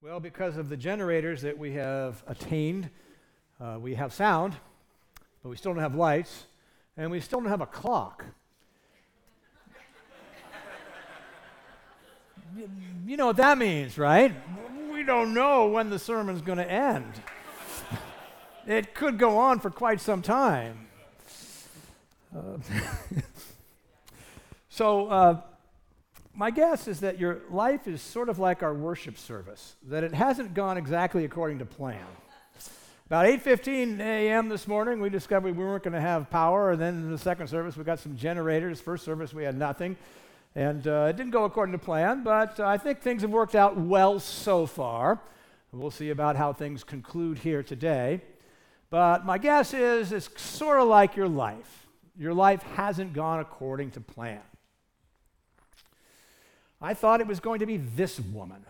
Well, because of the generators that we have attained, uh, we have sound, but we still don't have lights, and we still don't have a clock. you know what that means, right? We don't know when the sermon's going to end. it could go on for quite some time. Uh, so, uh, my guess is that your life is sort of like our worship service, that it hasn't gone exactly according to plan. About 8:15 a.m. this morning, we discovered we weren't going to have power, and then in the second service, we got some generators. First service, we had nothing, and uh, it didn't go according to plan. But I think things have worked out well so far. We'll see about how things conclude here today. But my guess is it's sort of like your life. Your life hasn't gone according to plan. I thought it was going to be this woman,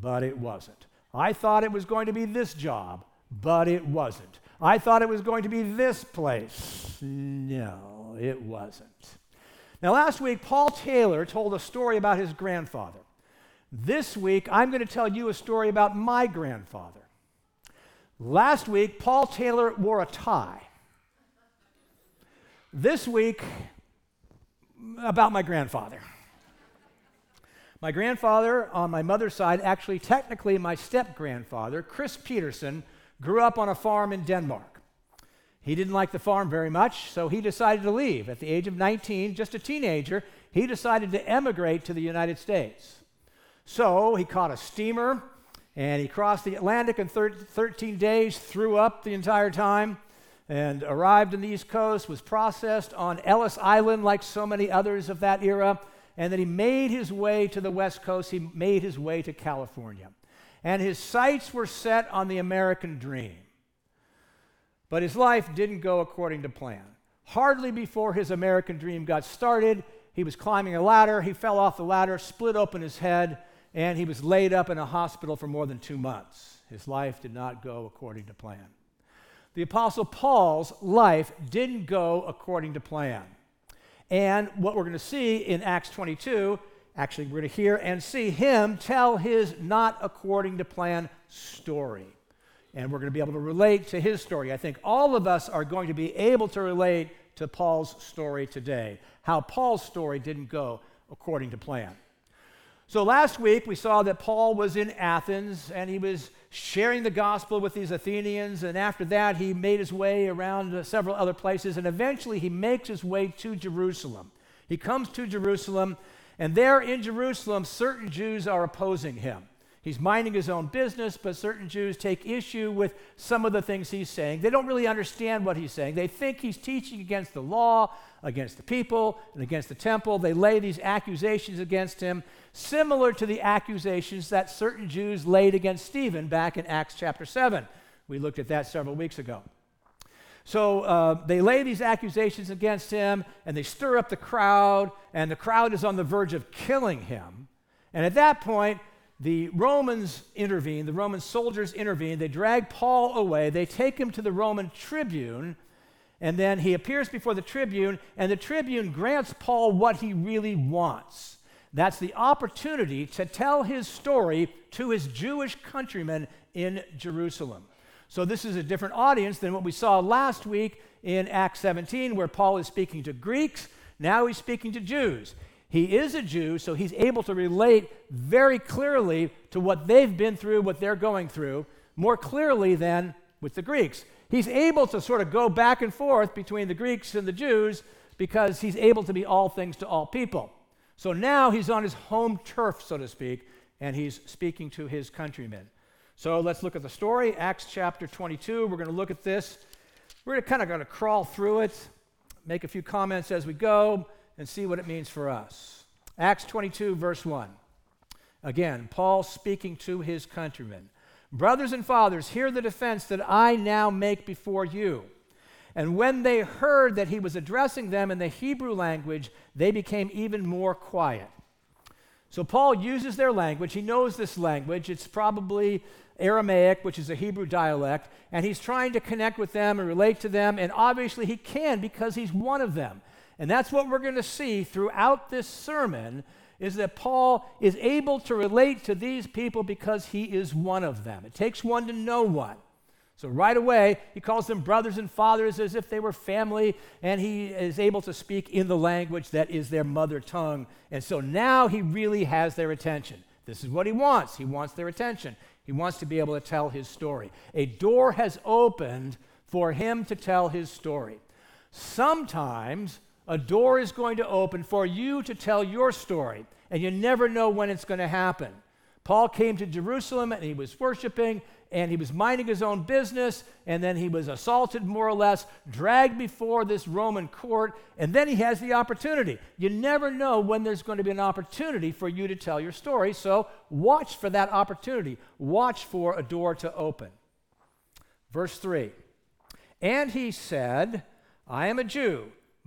but it wasn't. I thought it was going to be this job, but it wasn't. I thought it was going to be this place. No, it wasn't. Now, last week, Paul Taylor told a story about his grandfather. This week, I'm going to tell you a story about my grandfather. Last week, Paul Taylor wore a tie. This week, about my grandfather. My grandfather on my mother's side, actually, technically, my step grandfather, Chris Peterson, grew up on a farm in Denmark. He didn't like the farm very much, so he decided to leave. At the age of 19, just a teenager, he decided to emigrate to the United States. So he caught a steamer and he crossed the Atlantic in thir- 13 days, threw up the entire time, and arrived on the East Coast, was processed on Ellis Island like so many others of that era, and then he made his way to the West Coast. He made his way to California. And his sights were set on the American dream. But his life didn't go according to plan. Hardly before his American dream got started, he was climbing a ladder. He fell off the ladder, split open his head, and he was laid up in a hospital for more than two months. His life did not go according to plan. The Apostle Paul's life didn't go according to plan. And what we're going to see in Acts 22, actually, we're going to hear and see him tell his not according to plan story. And we're going to be able to relate to his story. I think all of us are going to be able to relate to Paul's story today, how Paul's story didn't go according to plan. So last week we saw that Paul was in Athens and he was sharing the gospel with these Athenians. And after that, he made his way around several other places. And eventually, he makes his way to Jerusalem. He comes to Jerusalem, and there in Jerusalem, certain Jews are opposing him. He's minding his own business, but certain Jews take issue with some of the things he's saying. They don't really understand what he's saying. They think he's teaching against the law, against the people, and against the temple. They lay these accusations against him, similar to the accusations that certain Jews laid against Stephen back in Acts chapter 7. We looked at that several weeks ago. So uh, they lay these accusations against him, and they stir up the crowd, and the crowd is on the verge of killing him. And at that point, the Romans intervene, the Roman soldiers intervene, they drag Paul away, they take him to the Roman tribune, and then he appears before the tribune, and the tribune grants Paul what he really wants. That's the opportunity to tell his story to his Jewish countrymen in Jerusalem. So, this is a different audience than what we saw last week in Acts 17, where Paul is speaking to Greeks. Now he's speaking to Jews. He is a Jew, so he's able to relate very clearly to what they've been through, what they're going through, more clearly than with the Greeks. He's able to sort of go back and forth between the Greeks and the Jews because he's able to be all things to all people. So now he's on his home turf, so to speak, and he's speaking to his countrymen. So let's look at the story, Acts chapter 22. We're going to look at this. We're kind of going to crawl through it, make a few comments as we go and see what it means for us. Acts 22, verse 1. Again, Paul speaking to his countrymen Brothers and fathers, hear the defense that I now make before you. And when they heard that he was addressing them in the Hebrew language, they became even more quiet. So Paul uses their language. He knows this language. It's probably Aramaic, which is a Hebrew dialect, and he's trying to connect with them and relate to them. And obviously, he can because he's one of them. And that's what we're going to see throughout this sermon is that Paul is able to relate to these people because he is one of them. It takes one to know one. So, right away, he calls them brothers and fathers as if they were family, and he is able to speak in the language that is their mother tongue. And so now he really has their attention. This is what he wants. He wants their attention. He wants to be able to tell his story. A door has opened for him to tell his story. Sometimes a door is going to open for you to tell your story, and you never know when it's going to happen. Paul came to Jerusalem and he was worshiping and he was minding his own business, and then he was assaulted, more or less, dragged before this Roman court, and then he has the opportunity. You never know when there's going to be an opportunity for you to tell your story, so watch for that opportunity. Watch for a door to open. Verse 3 And he said, I am a Jew,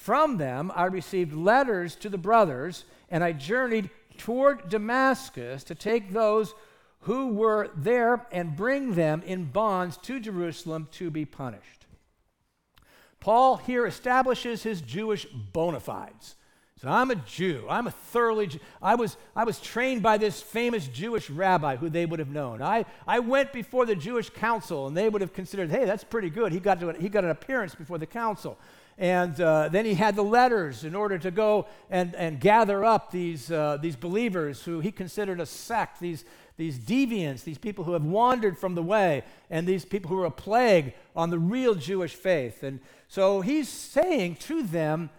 From them I received letters to the brothers, and I journeyed toward Damascus to take those who were there and bring them in bonds to Jerusalem to be punished. Paul here establishes his Jewish bona fides. So I'm a Jew. I'm a thoroughly Jew. I was, I was trained by this famous Jewish rabbi who they would have known. I, I went before the Jewish council and they would have considered, hey, that's pretty good. He got, to, he got an appearance before the council. And uh, then he had the letters in order to go and, and gather up these, uh, these believers who he considered a sect, these, these deviants, these people who have wandered from the way, and these people who are a plague on the real Jewish faith. And so he's saying to them,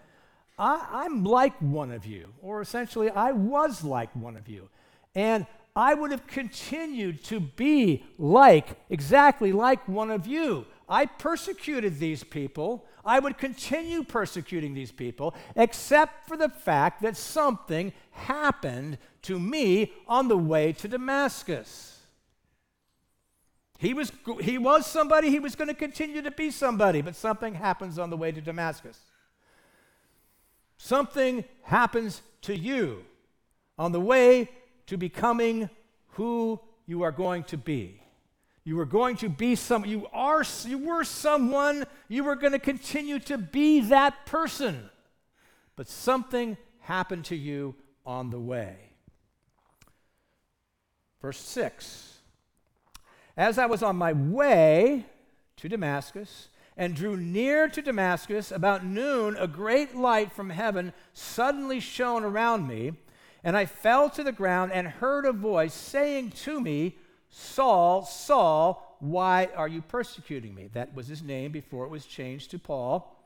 I, am like one of you, or essentially, I was like one of you. And I would have continued to be like, exactly like one of you. I persecuted these people. I would continue persecuting these people, except for the fact that something happened to me on the way to Damascus. He was, he was somebody, he was going to continue to be somebody, but something happens on the way to Damascus. Something happens to you on the way to becoming who you are going to be. You were going to be some you are you were someone, you were going to continue to be that person. But something happened to you on the way. Verse 6 As I was on my way to Damascus and drew near to Damascus, about noon, a great light from heaven suddenly shone around me, and I fell to the ground and heard a voice saying to me, Saul, Saul, why are you persecuting me? That was his name before it was changed to Paul.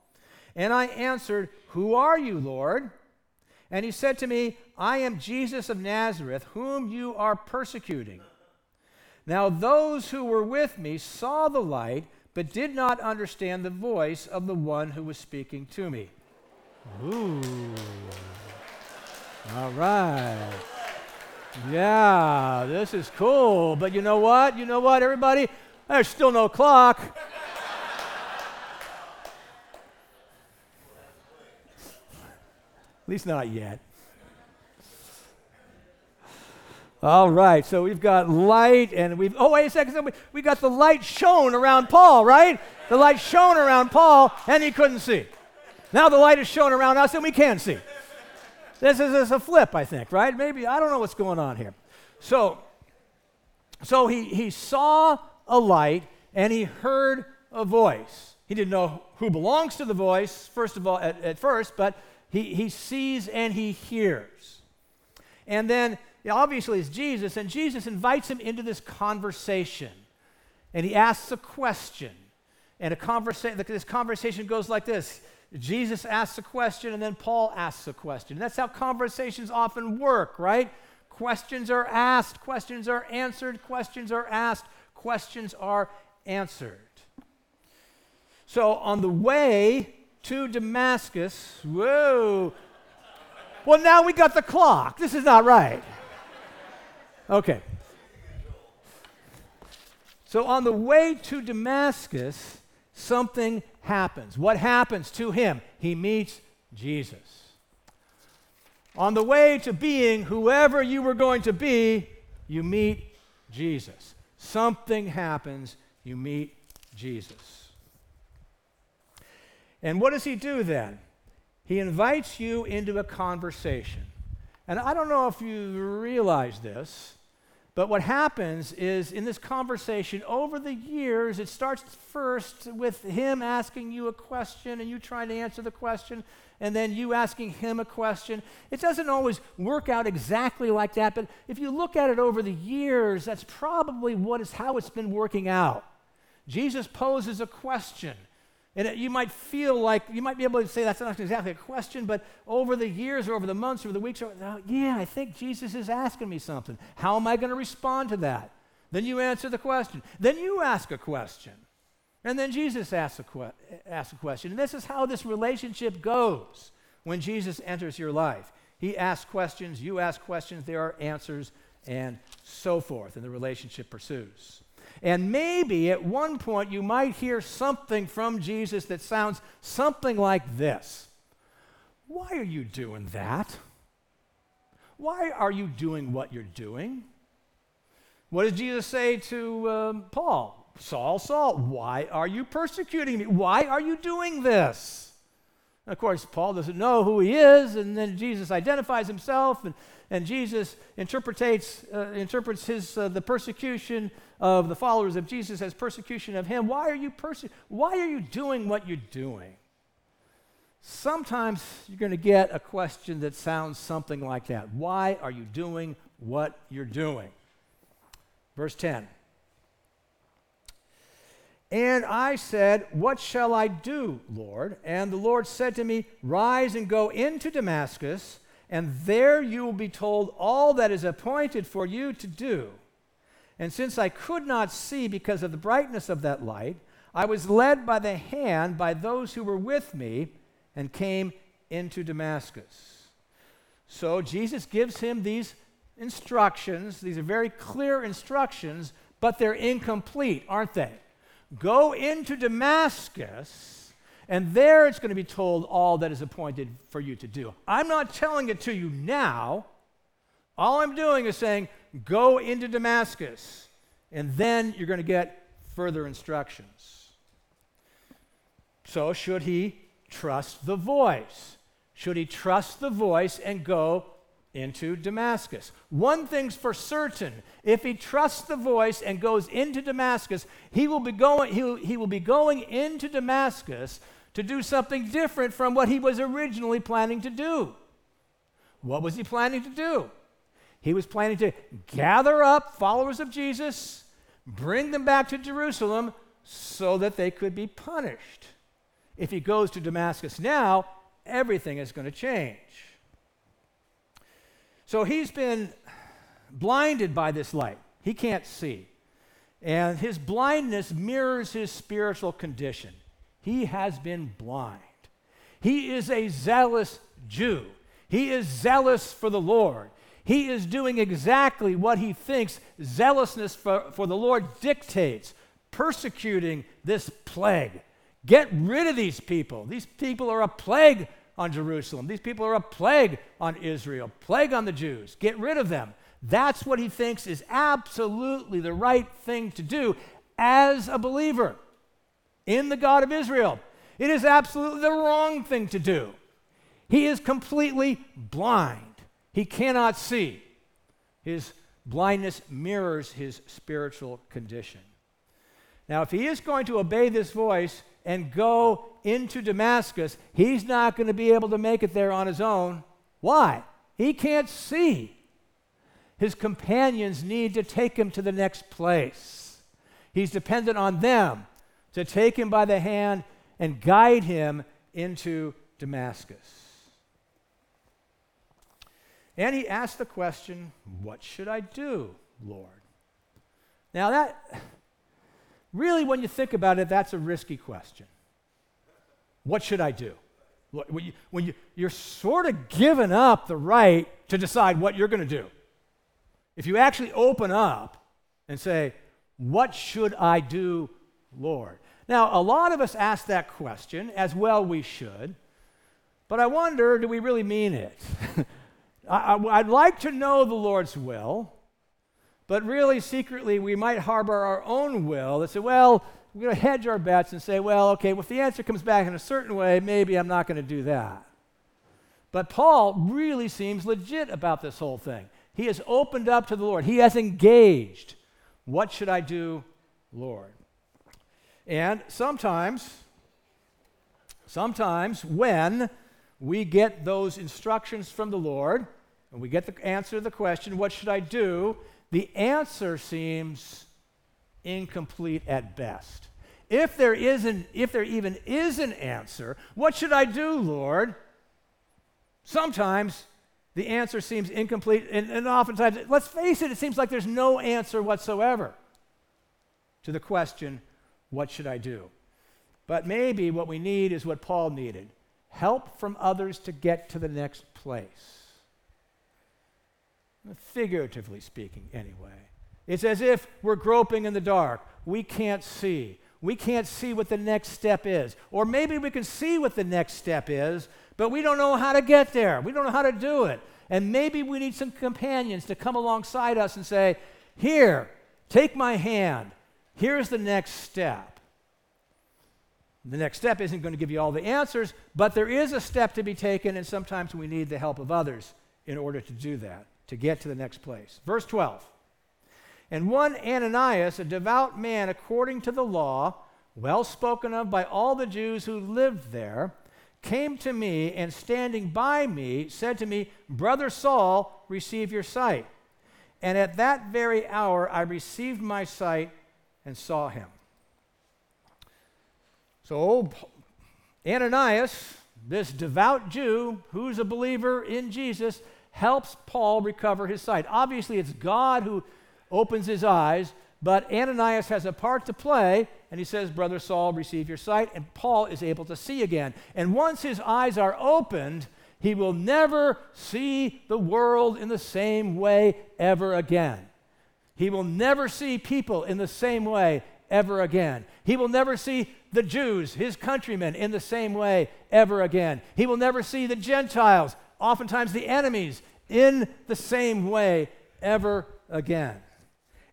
And I answered, Who are you, Lord? And he said to me, I am Jesus of Nazareth, whom you are persecuting. Now, those who were with me saw the light, but did not understand the voice of the one who was speaking to me. Ooh. All right. Yeah, this is cool. But you know what? You know what, everybody? There's still no clock. At least not yet. All right, so we've got light, and we've, oh, wait a second, we, got the light shown around Paul, right? The light shone around Paul, and he couldn't see. Now the light is shown around us, and we can see. This is, this is a flip, I think, right? Maybe, I don't know what's going on here. So, so he, he saw a light, and he heard a voice. He didn't know who belongs to the voice, first of all, at, at first, but he, he sees and he hears. And then, obviously, it's Jesus, and Jesus invites him into this conversation. And he asks a question. And a conversa- this conversation goes like this Jesus asks a question, and then Paul asks a question. That's how conversations often work, right? Questions are asked, questions are answered, questions are asked, questions are answered. So on the way to Damascus. Whoa. Well, now we got the clock. This is not right. Okay. So on the way to Damascus, something happens. What happens to him? He meets Jesus. On the way to being whoever you were going to be, you meet Jesus. Something happens, you meet Jesus. And what does he do then? He invites you into a conversation. And I don't know if you realize this, but what happens is in this conversation over the years, it starts first with him asking you a question and you trying to answer the question, and then you asking him a question. It doesn't always work out exactly like that, but if you look at it over the years, that's probably what is how it's been working out. Jesus poses a question. And it, you might feel like, you might be able to say that's not exactly a question, but over the years, or over the months, over the weeks, or, oh, yeah, I think Jesus is asking me something. How am I going to respond to that? Then you answer the question. Then you ask a question. And then Jesus asks a, que- asks a question. And this is how this relationship goes when Jesus enters your life. He asks questions, you ask questions, there are answers, and so forth, and the relationship pursues. And maybe at one point you might hear something from Jesus that sounds something like this Why are you doing that? Why are you doing what you're doing? What did Jesus say to um, Paul? Saul, Saul, why are you persecuting me? Why are you doing this? Of course, Paul doesn't know who he is, and then Jesus identifies himself, and, and Jesus interprets, uh, interprets his, uh, the persecution of the followers of Jesus as persecution of him. Why are you perse- Why are you doing what you're doing? Sometimes you're going to get a question that sounds something like that. Why are you doing what you're doing? Verse 10. And I said, What shall I do, Lord? And the Lord said to me, Rise and go into Damascus, and there you will be told all that is appointed for you to do. And since I could not see because of the brightness of that light, I was led by the hand by those who were with me and came into Damascus. So Jesus gives him these instructions. These are very clear instructions, but they're incomplete, aren't they? Go into Damascus, and there it's going to be told all that is appointed for you to do. I'm not telling it to you now. All I'm doing is saying, go into Damascus, and then you're going to get further instructions. So, should he trust the voice? Should he trust the voice and go into Damascus. One thing's for certain if he trusts the voice and goes into Damascus, he will be going, he will, he will be going into Damascus to do something different from what he was originally planning to do. What was he planning to do? He was planning to gather up followers of Jesus, bring them back to Jerusalem so that they could be punished. If he goes to Damascus now, everything is going to change. So he's been blinded by this light. He can't see. And his blindness mirrors his spiritual condition. He has been blind. He is a zealous Jew. He is zealous for the Lord. He is doing exactly what he thinks zealousness for, for the Lord dictates, persecuting this plague. Get rid of these people. These people are a plague on Jerusalem. These people are a plague on Israel, plague on the Jews. Get rid of them. That's what he thinks is absolutely the right thing to do as a believer in the God of Israel. It is absolutely the wrong thing to do. He is completely blind. He cannot see. His blindness mirrors his spiritual condition. Now, if he is going to obey this voice and go into Damascus, he's not going to be able to make it there on his own. Why? He can't see. His companions need to take him to the next place. He's dependent on them to take him by the hand and guide him into Damascus. And he asked the question, What should I do, Lord? Now, that really, when you think about it, that's a risky question. What should I do? When, you, when you, you're sort of giving up the right to decide what you're going to do. If you actually open up and say, What should I do, Lord? Now, a lot of us ask that question, as well we should, but I wonder do we really mean it? I, would like to know the Lord's will, but really secretly we might harbor our own will that say, well, we're going to hedge our bets and say, well, okay, well, if the answer comes back in a certain way, maybe I'm not going to do that. But Paul really seems legit about this whole thing. He has opened up to the Lord, he has engaged. What should I do, Lord? And sometimes, sometimes when we get those instructions from the Lord, and we get the answer to the question, What should I do? the answer seems incomplete at best. If there isn't, if there even is an answer, what should I do, Lord? Sometimes the answer seems incomplete, and, and oftentimes, let's face it, it seems like there's no answer whatsoever to the question, What should I do? But maybe what we need is what Paul needed help from others to get to the next place. Figuratively speaking, anyway. It's as if we're groping in the dark. We can't see. We can't see what the next step is. Or maybe we can see what the next step is, but we don't know how to get there. We don't know how to do it. And maybe we need some companions to come alongside us and say, Here, take my hand. Here's the next step. The next step isn't going to give you all the answers, but there is a step to be taken, and sometimes we need the help of others in order to do that to get to the next place. Verse 12. And one Ananias, a devout man according to the law, well spoken of by all the Jews who lived there, came to me and standing by me said to me, Brother Saul, receive your sight. And at that very hour I received my sight and saw him. So Ananias, this devout Jew who's a believer in Jesus, helps Paul recover his sight. Obviously, it's God who opens his eyes, but Ananias has a part to play, and he says, Brother Saul, receive your sight, and Paul is able to see again. And once his eyes are opened, he will never see the world in the same way ever again. He will never see people in the same way ever again. He will never see the Jews, his countrymen, in the same way ever again. He will never see the Gentiles oftentimes the enemies, in the same way ever again.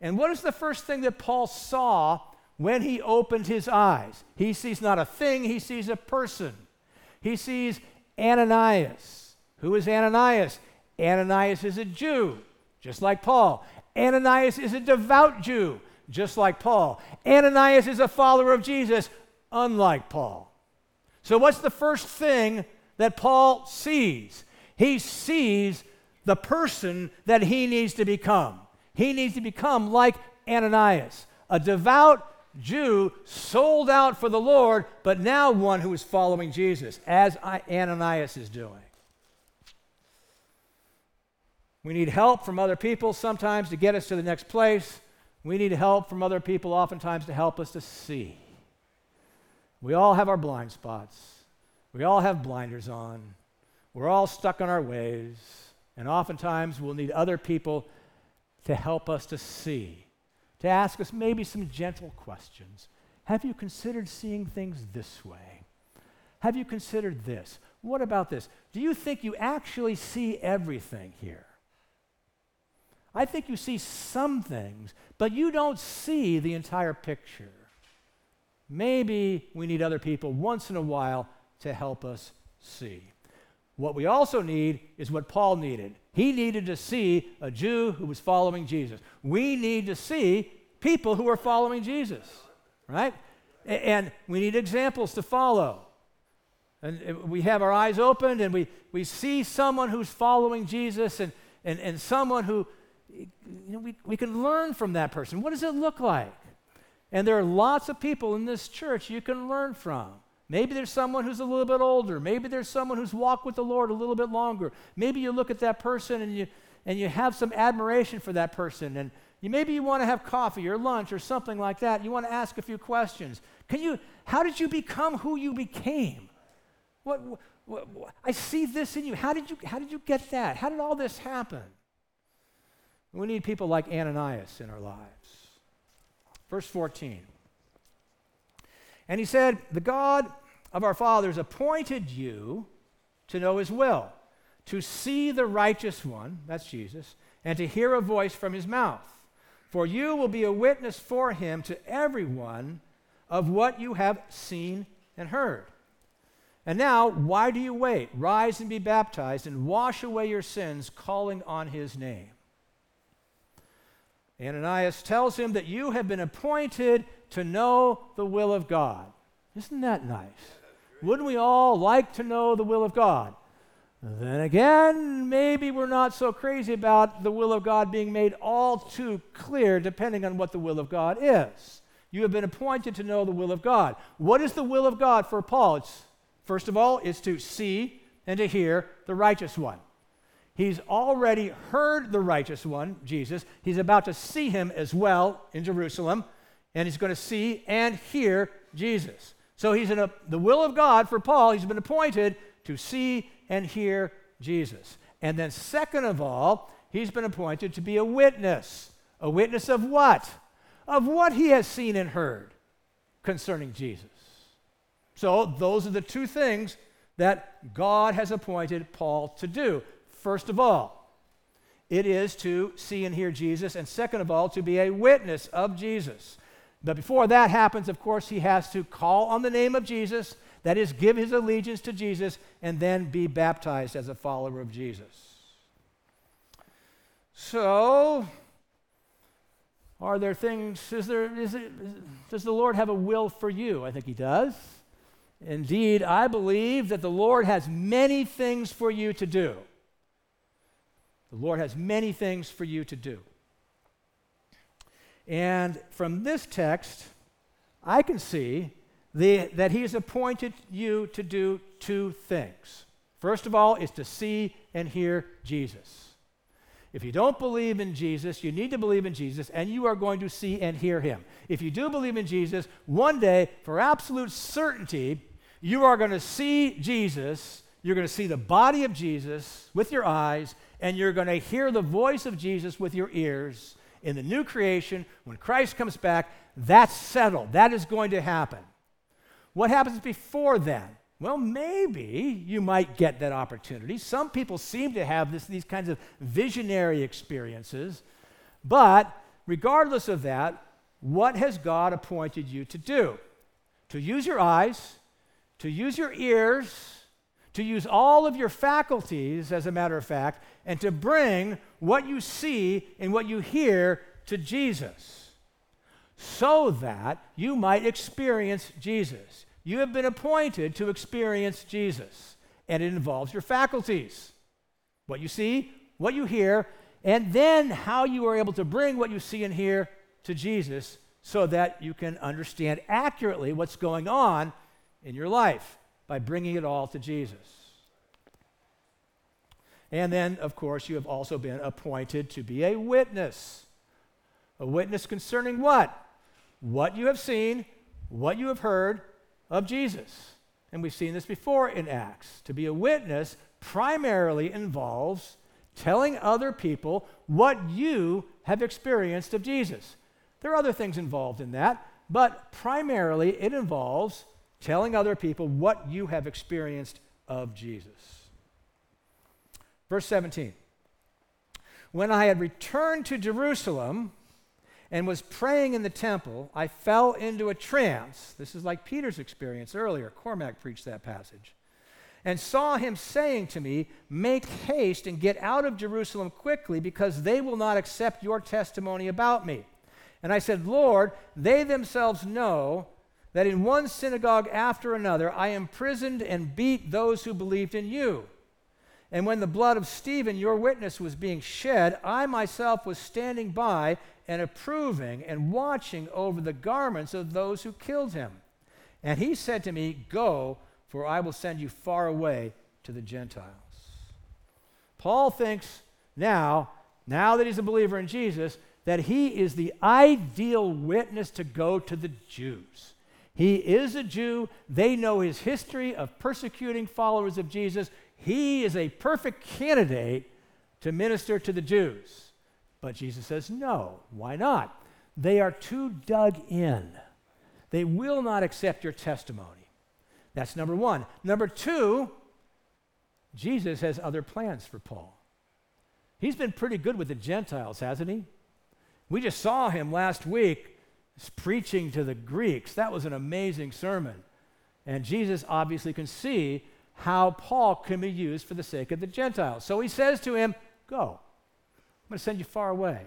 And what is the first thing that Paul saw when he opened his eyes? He sees not a thing, he sees a person. He sees Ananias. Who is Ananias? Ananias is a Jew, just like Paul. Ananias is a devout Jew, just like Paul. Ananias is a follower of Jesus, unlike Paul. So, what's the first thing that Paul sees? He sees the person that he needs to become. He needs to become like Ananias, a devout Jew sold out for the Lord, but now one who is following Jesus, as Ananias is doing. We need help from other people sometimes to get us to the next place. We need help from other people oftentimes to help us to see. We all have our blind spots. We all have blinders on. We're all stuck in our ways, and oftentimes we'll need other people to help us to see, to ask us maybe some gentle questions. Have you considered seeing things this way? Have you considered this? What about this? Do you think you actually see everything here? I think you see some things, but you don't see the entire picture. Maybe we need other people once in a while to help us see. What we also need is what Paul needed. He needed to see a Jew who was following Jesus. We need to see people who are following Jesus, right? And we need examples to follow. And uh, we have our eyes opened and we, we see someone who's following Jesus and, and, and someone who, you know, we, we can learn from that person. What does it look like? And there are lots of people in this church you can learn from. Maybe there's someone who's a little bit older. Maybe there's someone who's walked with the Lord a little bit longer. Maybe you look at that person and you, and you have some admiration for that person. And you, maybe you want to have coffee or lunch or something like that. You want to ask a few questions. Can you, how did you become who you became? What, what, what, I see this in you. How did you, how did you get that? How did all this happen? We need people like Ananias in our lives. Verse 14. And he said, The God of our fathers appointed you to know his will, to see the righteous one, that's Jesus, and to hear a voice from his mouth. For you will be a witness for him to everyone of what you have seen and heard. And now, why do you wait? Rise and be baptized and wash away your sins, calling on his name. Ananias tells him that you have been appointed to know the will of God. Isn't that nice? Wouldn't we all like to know the will of God? Then again, maybe we're not so crazy about the will of God being made all too clear, depending on what the will of God is. You have been appointed to know the will of God. What is the will of God for Paul? It's, first of all, it's to see and to hear the righteous one. He's already heard the righteous one, Jesus. He's about to see him as well in Jerusalem, and he's going to see and hear Jesus. So he's in a, the will of God for Paul. He's been appointed to see and hear Jesus. And then, second of all, he's been appointed to be a witness. A witness of what? Of what he has seen and heard concerning Jesus. So, those are the two things that God has appointed Paul to do. First of all, it is to see and hear Jesus, and second of all, to be a witness of Jesus. But before that happens, of course, he has to call on the name of Jesus, that is, give his allegiance to Jesus, and then be baptized as a follower of Jesus. So, are there things, is there, is it, is, does the Lord have a will for you? I think he does. Indeed, I believe that the Lord has many things for you to do. The Lord has many things for you to do. And from this text, I can see the, that He has appointed you to do two things. First of all, is to see and hear Jesus. If you don't believe in Jesus, you need to believe in Jesus, and you are going to see and hear him. If you do believe in Jesus, one day, for absolute certainty, you are going to see Jesus. You're going to see the body of Jesus with your eyes, and you're going to hear the voice of Jesus with your ears in the new creation. When Christ comes back, that's settled. That is going to happen. What happens before then? Well, maybe you might get that opportunity. Some people seem to have this, these kinds of visionary experiences. But regardless of that, what has God appointed you to do? To use your eyes, to use your ears, to use all of your faculties, as a matter of fact, and to bring what you see and what you hear to Jesus so that you might experience Jesus. You have been appointed to experience Jesus, and it involves your faculties what you see, what you hear, and then how you are able to bring what you see and hear to Jesus so that you can understand accurately what's going on in your life by bringing it all to Jesus. And then, of course, you have also been appointed to be a witness. A witness concerning what? What you have seen, what you have heard of Jesus. And we've seen this before in Acts. To be a witness primarily involves telling other people what you have experienced of Jesus. There are other things involved in that, but primarily it involves telling other people what you have experienced of Jesus. Verse 17 When I had returned to Jerusalem and was praying in the temple, I fell into a trance. This is like Peter's experience earlier. Cormac preached that passage. And saw him saying to me, Make haste and get out of Jerusalem quickly, because they will not accept your testimony about me. And I said, Lord, they themselves know that in one synagogue after another I imprisoned and beat those who believed in you. And when the blood of Stephen, your witness, was being shed, I myself was standing by and approving and watching over the garments of those who killed him. And he said to me, Go, for I will send you far away to the Gentiles. Paul thinks now, now that he's a believer in Jesus, that he is the ideal witness to go to the Jews. He is a Jew. They know his history of persecuting followers of Jesus. He is a perfect candidate to minister to the Jews. But Jesus says, no. Why not? They are too dug in. They will not accept your testimony. That's number one. Number two, Jesus has other plans for Paul. He's been pretty good with the Gentiles, hasn't he? We just saw him last week preaching to the Greeks. That was an amazing sermon. And Jesus obviously can see how Paul can be used for the sake of the Gentiles. So he says to him, Go. I'm going to send you far away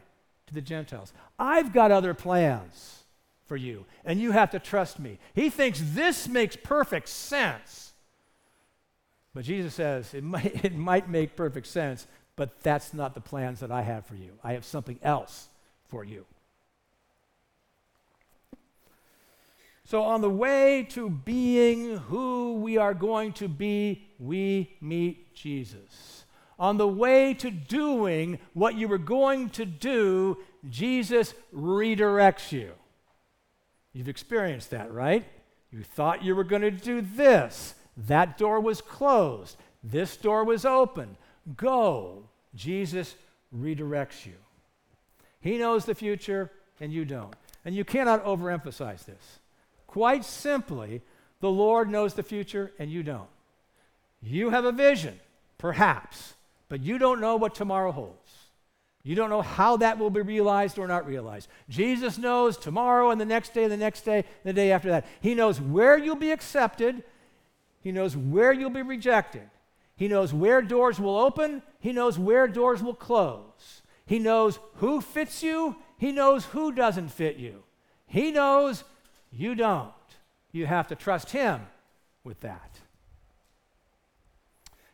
to the Gentiles. I've got other plans for you, and you have to trust me. He thinks this makes perfect sense. But Jesus says it might, it might make perfect sense, but that's not the plans that I have for you. I have something else for you. So, on the way to being who we are going to be, we meet Jesus. On the way to doing what you were going to do, Jesus redirects you. You've experienced that, right? You thought you were going to do this. That door was closed. This door was open. Go. Jesus redirects you. He knows the future, and you don't. And you cannot overemphasize this. Quite simply, the Lord knows the future, and you don't. You have a vision, perhaps, but you don't know what tomorrow holds. You don't know how that will be realized or not realized. Jesus knows tomorrow and the next day, and the next day, and the day after that. He knows where you'll be accepted, He knows where you'll be rejected. He knows where doors will open, He knows where doors will close. He knows who fits you, He knows who doesn't fit you. He knows you don't. You have to trust Him with that.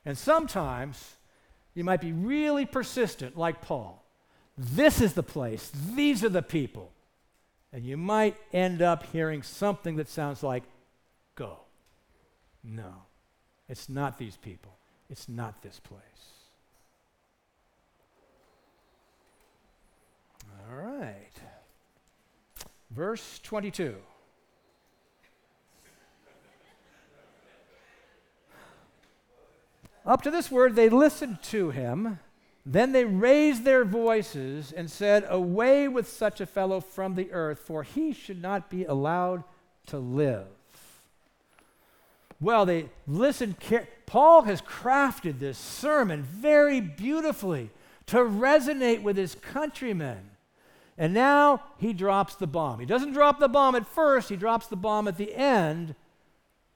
And sometimes you might be really persistent, like Paul. This is the place. These are the people. And you might end up hearing something that sounds like, go. No, it's not these people. It's not this place. All right. Verse 22. Up to this word, they listened to him then they raised their voices and said, Away with such a fellow from the earth, for he should not be allowed to live. Well, they listened. Paul has crafted this sermon very beautifully to resonate with his countrymen. And now he drops the bomb. He doesn't drop the bomb at first, he drops the bomb at the end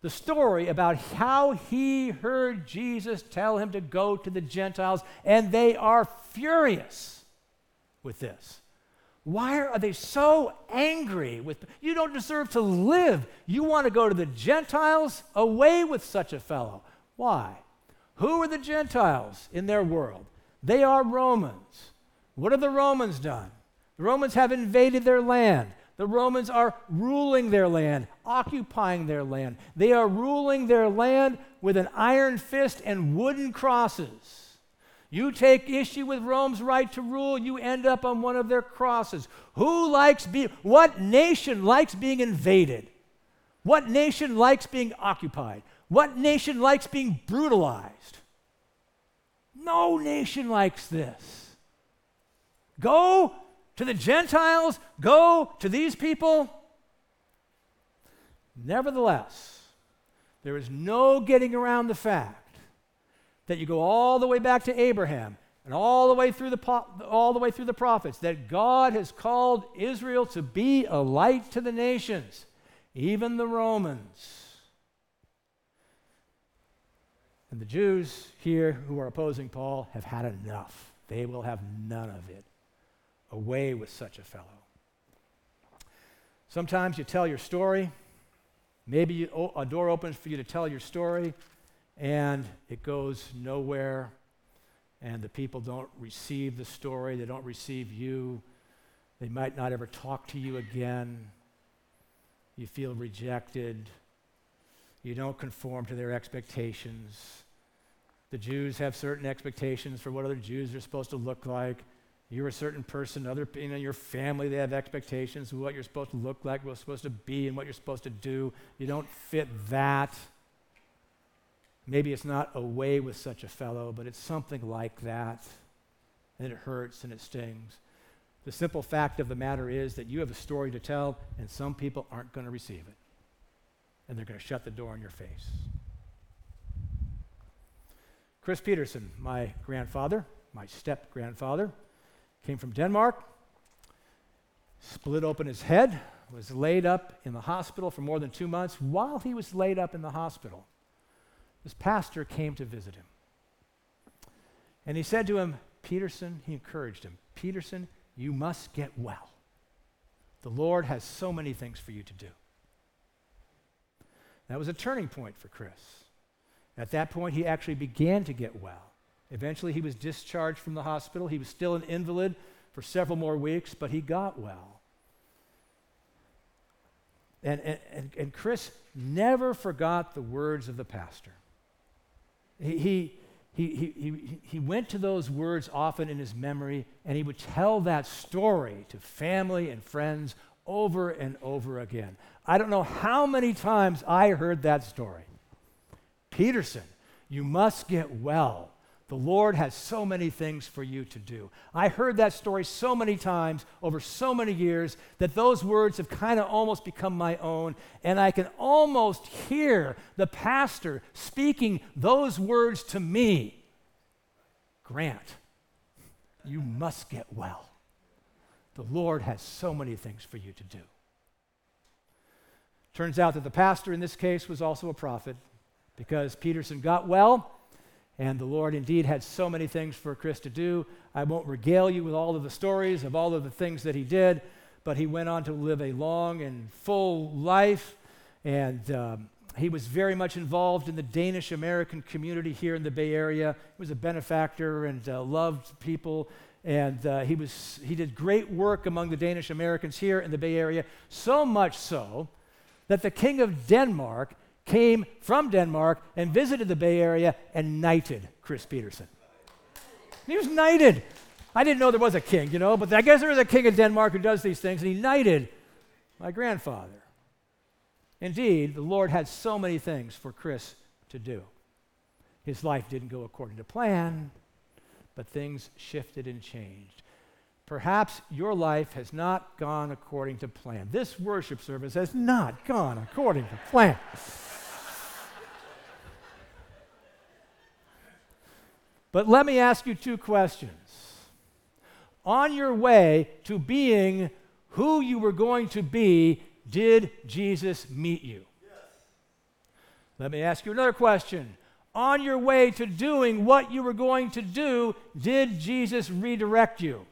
the story about how he heard Jesus tell him to go to the Gentiles, and they are furious with this. Why are they so angry with you don't deserve to live. You want to go to the Gentiles? Away with such a fellow. Why? Who are the Gentiles in their world? They are Romans. What have the Romans done? The Romans have invaded their land. The Romans are ruling their land, occupying their land. They are ruling their land with an iron fist and wooden crosses. You take issue with Rome's right to rule, you end up on one of their crosses. Who likes being, what nation likes being invaded? What nation likes being occupied? What nation likes being brutalized? No nation likes this. Go to the Gentiles, go to these people. Nevertheless, there is no getting around the fact that you go all the way back to Abraham and all the way through the all the way through the prophets that God has called Israel to be a light to the nations, even the Romans. And the Jews here who are opposing Paul have had enough. They will have none of it away with such a fellow. Sometimes you tell your story. Maybe you, a door opens for you to tell your story, and it goes nowhere, and the people don't receive the story, they don't receive you. They might not ever talk to you again. You feel rejected. You don't conform to their expectations. The Jews have certain expectations for what other Jews are supposed to look like. You're a certain person, other you know, your family, they have expectations of what you're supposed to look like, what you're supposed to be, and what you're supposed to do. You don't fit that. Maybe it's not away with such a fellow, but it's something like that. And it hurts and it stings. The simple fact of the matter is that you have a story to tell, and some people aren't going to receive it. And they're going to shut the door in your face. Chris Peterson, my grandfather, my step grandfather, came from Denmark, split open his head, was laid up in the hospital for more than two months. While he was laid up in the hospital, this pastor came to visit him. And he said to him, Peterson, he encouraged him, Peterson, you must get well. The Lord has so many things for you to do. That was a turning point for Chris. At that point, he actually began to get well. Eventually, he was discharged from the hospital. He was still an invalid for several more weeks, but he got well. And, and, and Chris never forgot the words of the pastor. He, he, he, he, he went to those words often in his memory, and he would tell that story to family and friends over and over again. I don't know how many times I heard that story. Peterson, you must get well. The Lord has so many things for you to do. I heard that story so many times over so many years that those words have kind of almost become my own, and I can almost hear the pastor speaking those words to me Grant, you must get well. The Lord has so many things for you to do. Turns out that the pastor in this case was also a prophet because Peterson got well, and the Lord indeed had so many things for Chris to do. I won't regale you with all of the stories of all of the things that he did, but he went on to live a long and full life. And um, he was very much involved in the Danish American community here in the Bay Area. He was a benefactor and uh, loved people. And uh, he, was, he did great work among the Danish Americans here in the Bay Area, so much so that the King of Denmark came from Denmark and visited the Bay Area and knighted Chris Peterson. He was knighted. I didn't know there was a king, you know, but I guess there is a king of Denmark who does these things, and he knighted my grandfather. Indeed, the Lord had so many things for Chris to do. His life didn't go according to plan, but things shifted and changed. Perhaps your life has not gone according to plan. This worship service has not gone according to plan. But let me ask you two questions. On your way to being who you were going to be, did Jesus meet you? Yes. Let me ask you another question. On your way to doing what you were going to do, did Jesus redirect you?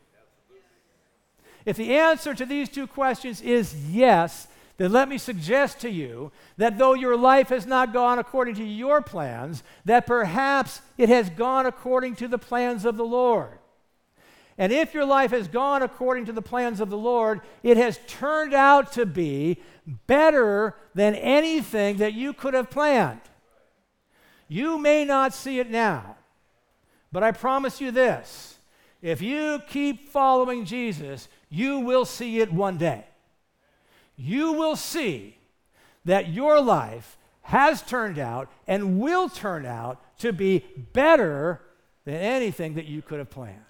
If the answer to these two questions is yes, then let me suggest to you that though your life has not gone according to your plans, that perhaps it has gone according to the plans of the Lord. And if your life has gone according to the plans of the Lord, it has turned out to be better than anything that you could have planned. You may not see it now, but I promise you this if you keep following Jesus, you will see it one day you will see that your life has turned out and will turn out to be better than anything that you could have planned.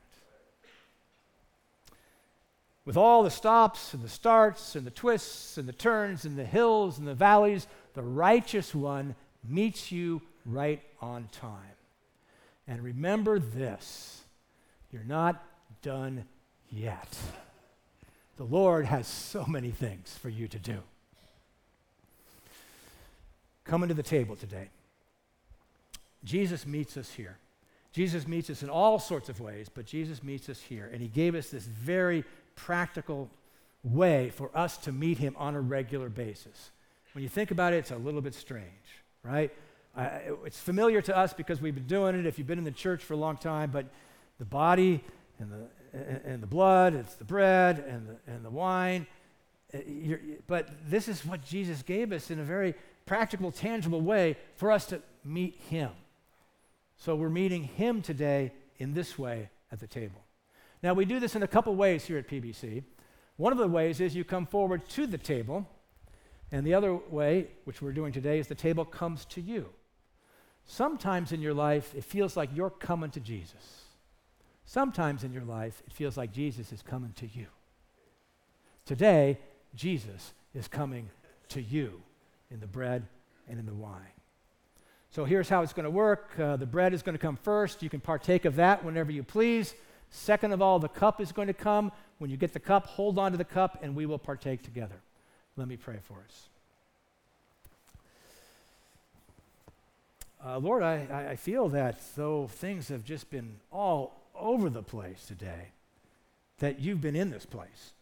With all the stops and the starts and the twists and the turns and the hills and the valleys, the righteous one meets you right on time. And remember this you're not done yet. The Lord has so many things for you to do. Coming to the table today. Jesus meets us here. Jesus meets us in all sorts of ways, but Jesus meets us here. And he gave us this very practical way for us to meet him on a regular basis. When you think about it, it's a little bit strange, right? Uh, it's familiar to us because we've been doing it if you've been in the church for a long time, but the body and the and the blood, it's the bread and the, and the wine. Uh, you're, but this is what Jesus gave us in a very practical, tangible way for us to meet Him. So we're meeting Him today in this way at the table. Now, we do this in a couple ways here at PBC. One of the ways is you come forward to the table, and the other way, which we're doing today, is the table comes to you. Sometimes in your life, it feels like you're coming to Jesus. Sometimes in your life, it feels like Jesus is coming to you. Today, Jesus is coming to you in the bread and in the wine. So here's how it's going to work uh, the bread is going to come first. You can partake of that whenever you please. Second of all, the cup is going to come. When you get the cup, hold on to the cup and we will partake together. Let me pray for us. Uh, Lord, I, I feel that though things have just been all over the place today, that you've been in this place.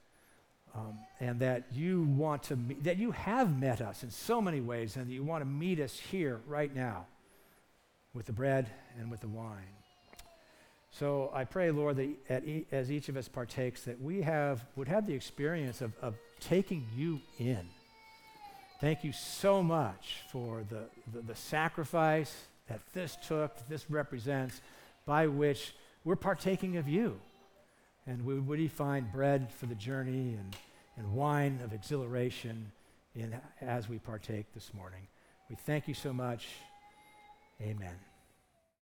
Um, and that you want to meet, that you have met us in so many ways, and that you want to meet us here right now with the bread and with the wine. So I pray, Lord, that e- as each of us partakes, that we have would have the experience of, of taking you in. Thank you so much for the, the, the sacrifice that this took, that this represents, by which we're partaking of you. And we, would he find bread for the journey and, and wine of exhilaration in, as we partake this morning. We thank you so much. Amen.